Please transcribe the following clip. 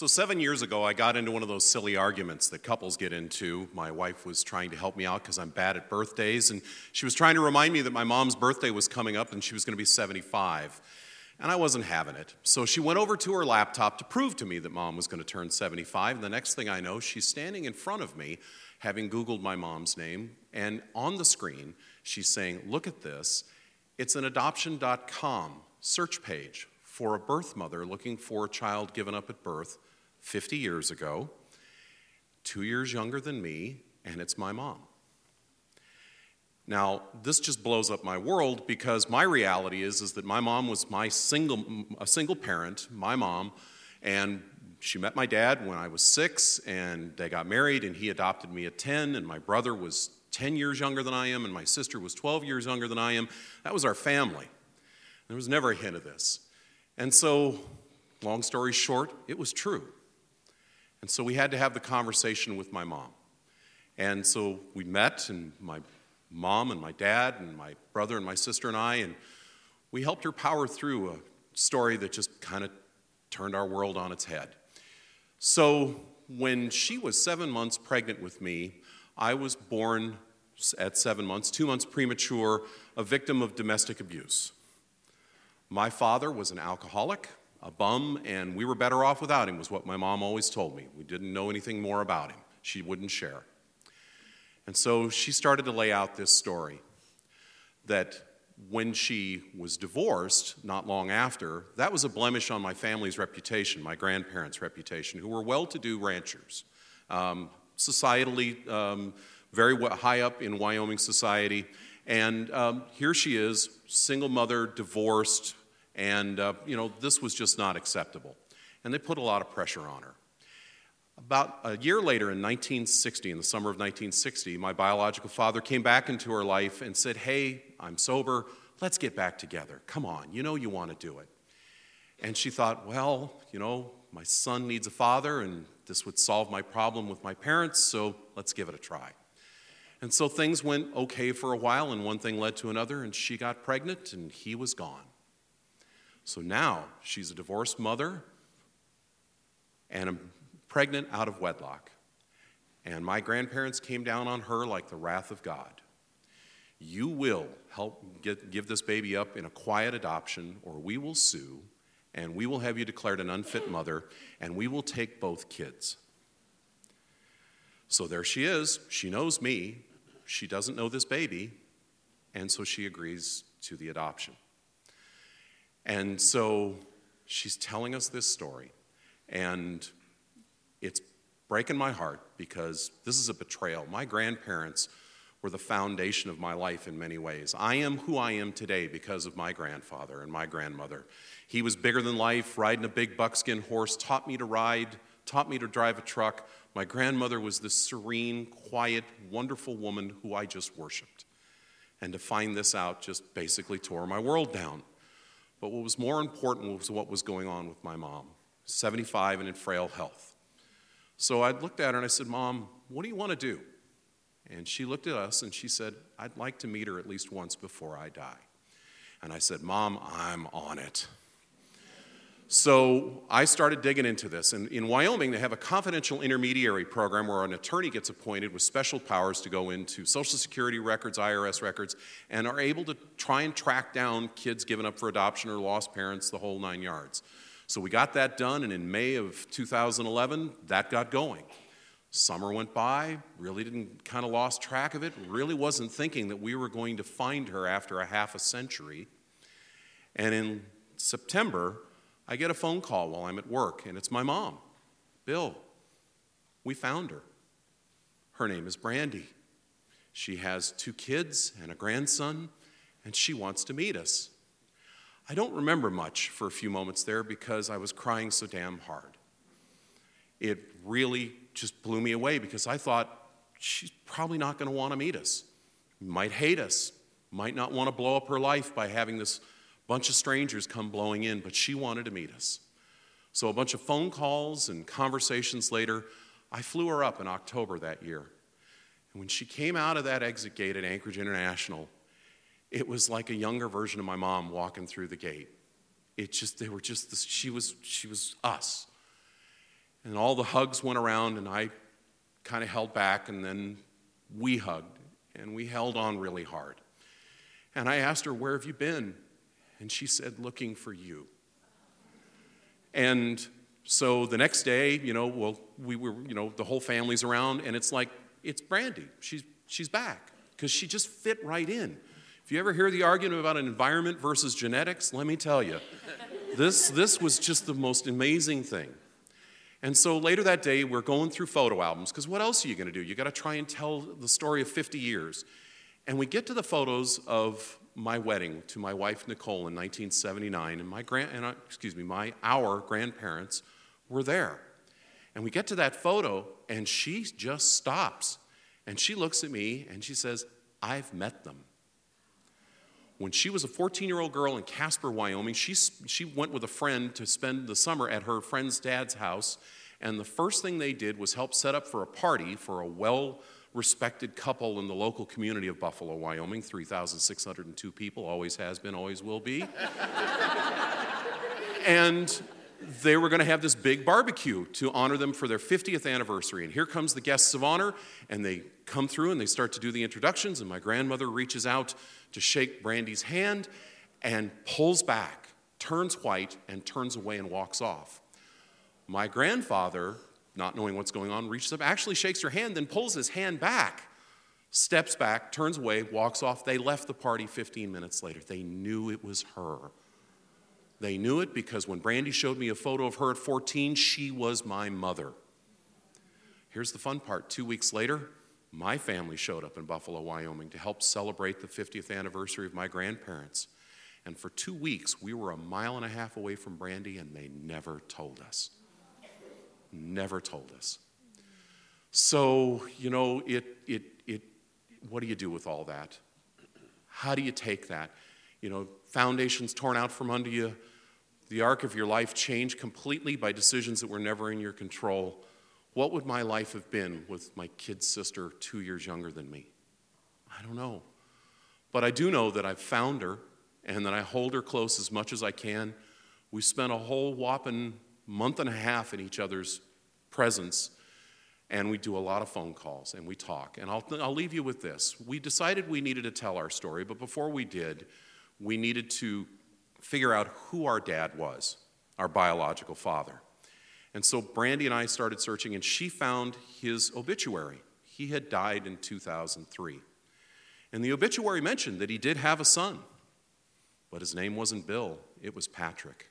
So, seven years ago, I got into one of those silly arguments that couples get into. My wife was trying to help me out because I'm bad at birthdays, and she was trying to remind me that my mom's birthday was coming up and she was going to be 75. And I wasn't having it. So she went over to her laptop to prove to me that mom was going to turn 75. And the next thing I know, she's standing in front of me, having Googled my mom's name. And on the screen, she's saying, Look at this. It's an adoption.com search page for a birth mother looking for a child given up at birth 50 years ago, two years younger than me, and it's my mom. Now, this just blows up my world because my reality is, is that my mom was my single, a single parent, my mom, and she met my dad when I was six, and they got married, and he adopted me at 10, and my brother was 10 years younger than I am, and my sister was 12 years younger than I am. That was our family. There was never a hint of this. And so, long story short, it was true. And so we had to have the conversation with my mom. And so we met, and my mom and my dad and my brother and my sister and I, and we helped her power through a story that just kind of turned our world on its head. So, when she was seven months pregnant with me, I was born at seven months, two months premature, a victim of domestic abuse. My father was an alcoholic, a bum, and we were better off without him, was what my mom always told me. We didn't know anything more about him. She wouldn't share. And so she started to lay out this story that when she was divorced, not long after, that was a blemish on my family's reputation, my grandparents' reputation, who were well to do ranchers. Um, societally, um, very high up in Wyoming society. And um, here she is, single mother, divorced, and uh, you know, this was just not acceptable. And they put a lot of pressure on her. About a year later, in 1960, in the summer of 1960, my biological father came back into her life and said, Hey, I'm sober. Let's get back together. Come on, you know you want to do it. And she thought, Well, you know, my son needs a father, and this would solve my problem with my parents, so let's give it a try. And so things went okay for a while, and one thing led to another, and she got pregnant, and he was gone. So now she's a divorced mother and a pregnant out of wedlock. And my grandparents came down on her like the wrath of God. You will help get, give this baby up in a quiet adoption, or we will sue, and we will have you declared an unfit mother, and we will take both kids. So there she is. She knows me. She doesn't know this baby, and so she agrees to the adoption. And so she's telling us this story, and it's breaking my heart because this is a betrayal. My grandparents were the foundation of my life in many ways. I am who I am today because of my grandfather and my grandmother. He was bigger than life, riding a big buckskin horse, taught me to ride, taught me to drive a truck. My grandmother was this serene, quiet, wonderful woman who I just worshiped. And to find this out just basically tore my world down. But what was more important was what was going on with my mom 75 and in frail health. So I looked at her and I said, Mom, what do you want to do? And she looked at us and she said, I'd like to meet her at least once before I die. And I said, Mom, I'm on it. So I started digging into this. And in Wyoming, they have a confidential intermediary program where an attorney gets appointed with special powers to go into Social Security records, IRS records, and are able to try and track down kids given up for adoption or lost parents, the whole nine yards. So we got that done, and in May of 2011, that got going. Summer went by, really didn't kind of lost track of it, really wasn't thinking that we were going to find her after a half a century. And in September, I get a phone call while I'm at work, and it's my mom. Bill, we found her. Her name is Brandy. She has two kids and a grandson, and she wants to meet us. I don't remember much for a few moments there because I was crying so damn hard. It really just blew me away because I thought she's probably not going to want to meet us, might hate us, might not want to blow up her life by having this bunch of strangers come blowing in, but she wanted to meet us. So, a bunch of phone calls and conversations later, I flew her up in October that year. And when she came out of that exit gate at Anchorage International, it was like a younger version of my mom walking through the gate. It just, they were just, this, she was, she was us. And all the hugs went around, and I kind of held back, and then we hugged, and we held on really hard. And I asked her, Where have you been? And she said, Looking for you. And so the next day, you know, well, we were, you know, the whole family's around, and it's like, it's Brandy. She's, she's back because she just fit right in. If you ever hear the argument about an environment versus genetics, let me tell you, this, this was just the most amazing thing. And so later that day, we're going through photo albums because what else are you going to do? You got to try and tell the story of 50 years. And we get to the photos of my wedding to my wife Nicole in 1979, and my grand, and, excuse me, my our grandparents were there. And we get to that photo, and she just stops, and she looks at me and she says, "I've met them." When she was a 14-year-old girl in Casper, Wyoming, she she went with a friend to spend the summer at her friend's dad's house, and the first thing they did was help set up for a party for a well respected couple in the local community of Buffalo, Wyoming 3,602 people, always has been, always will be. and they were going to have this big barbecue to honor them for their 50th anniversary. And here comes the guests of honor, and they come through and they start to do the introductions. And my grandmother reaches out to shake Brandy's hand and pulls back, turns white, and turns away and walks off. My grandfather not knowing what's going on, reaches up, actually shakes her hand, then pulls his hand back, steps back, turns away, walks off. They left the party 15 minutes later. They knew it was her. They knew it because when Brandy showed me a photo of her at 14, she was my mother. Here's the fun part two weeks later, my family showed up in Buffalo, Wyoming to help celebrate the 50th anniversary of my grandparents. And for two weeks, we were a mile and a half away from Brandy, and they never told us never told us. So, you know, it, it, it, what do you do with all that? How do you take that? You know, foundations torn out from under you, the arc of your life changed completely by decisions that were never in your control. What would my life have been with my kid sister two years younger than me? I don't know. But I do know that I've found her and that I hold her close as much as I can. We spent a whole whopping month and a half in each other's presence, and we do a lot of phone calls and we talk. And I'll, I'll leave you with this. We decided we needed to tell our story, but before we did, we needed to figure out who our dad was, our biological father. And so Brandy and I started searching, and she found his obituary. He had died in 2003. And the obituary mentioned that he did have a son, but his name wasn't Bill, it was Patrick.